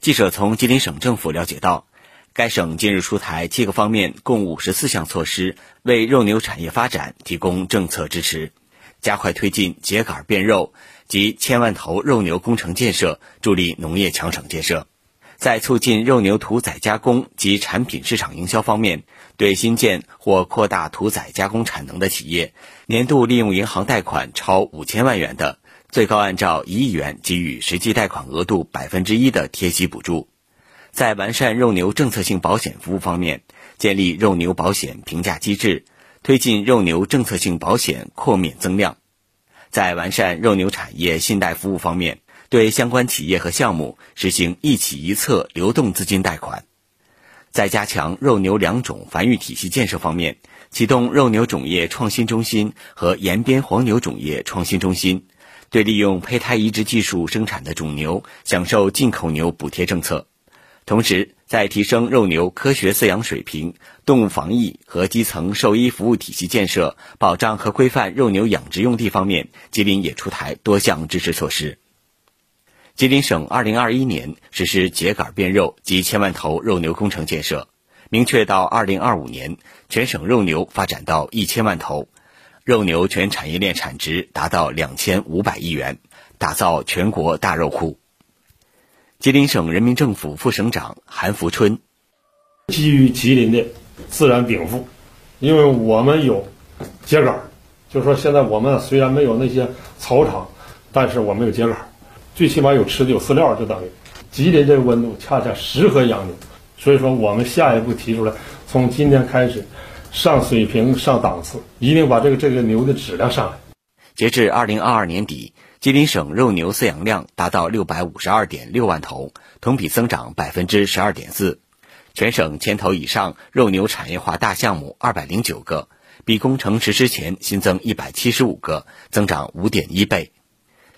记者从吉林省政府了解到，该省近日出台七个方面共五十四项措施，为肉牛产业发展提供政策支持，加快推进秸秆变肉及千万头肉牛工程建设，助力农业强省建设。在促进肉牛屠宰加工及产品市场营销方面，对新建或扩大屠宰加工产能的企业，年度利用银行贷款超五千万元的。最高按照一亿元给予实际贷款额度百分之一的贴息补助，在完善肉牛政策性保险服务方面，建立肉牛保险评价机制，推进肉牛政策性保险扩免增量；在完善肉牛产业信贷服务方面，对相关企业和项目实行一企一策流动资金贷款；在加强肉牛两种繁育体系建设方面，启动肉牛种业创新中心和延边黄牛种业创新中心。对利用胚胎移植技术生产的种牛享受进口牛补贴政策，同时在提升肉牛科学饲养水平、动物防疫和基层兽医服务体系建设、保障和规范肉牛养殖用地方面，吉林也出台多项支持措施。吉林省2021年实施秸秆变肉及千万头肉牛工程建设，明确到2025年全省肉牛发展到一千万头。肉牛全产业链产值达到两千五百亿元，打造全国大肉库。吉林省人民政府副省长韩福春，基于吉林的自然禀赋，因为我们有秸秆，就说现在我们虽然没有那些草场，但是我们有秸秆，最起码有吃的有饲料，就等于吉林这个温度恰恰适合养牛，所以说我们下一步提出来，从今天开始。上水平、上档次，一定把这个这个牛的质量上来。截至二零二二年底，吉林省肉牛饲养量达到六百五十二点六万头，同比增长百分之十二点四。全省千头以上肉牛产业化大项目二百零九个，比工程实施前新增一百七十五个，增长五点一倍。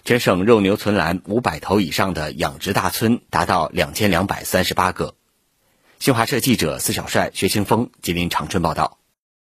全省肉牛存栏五百头以上的养殖大村达到两千两百三十八个。新华社记者司小帅、薛清峰吉林长春报道。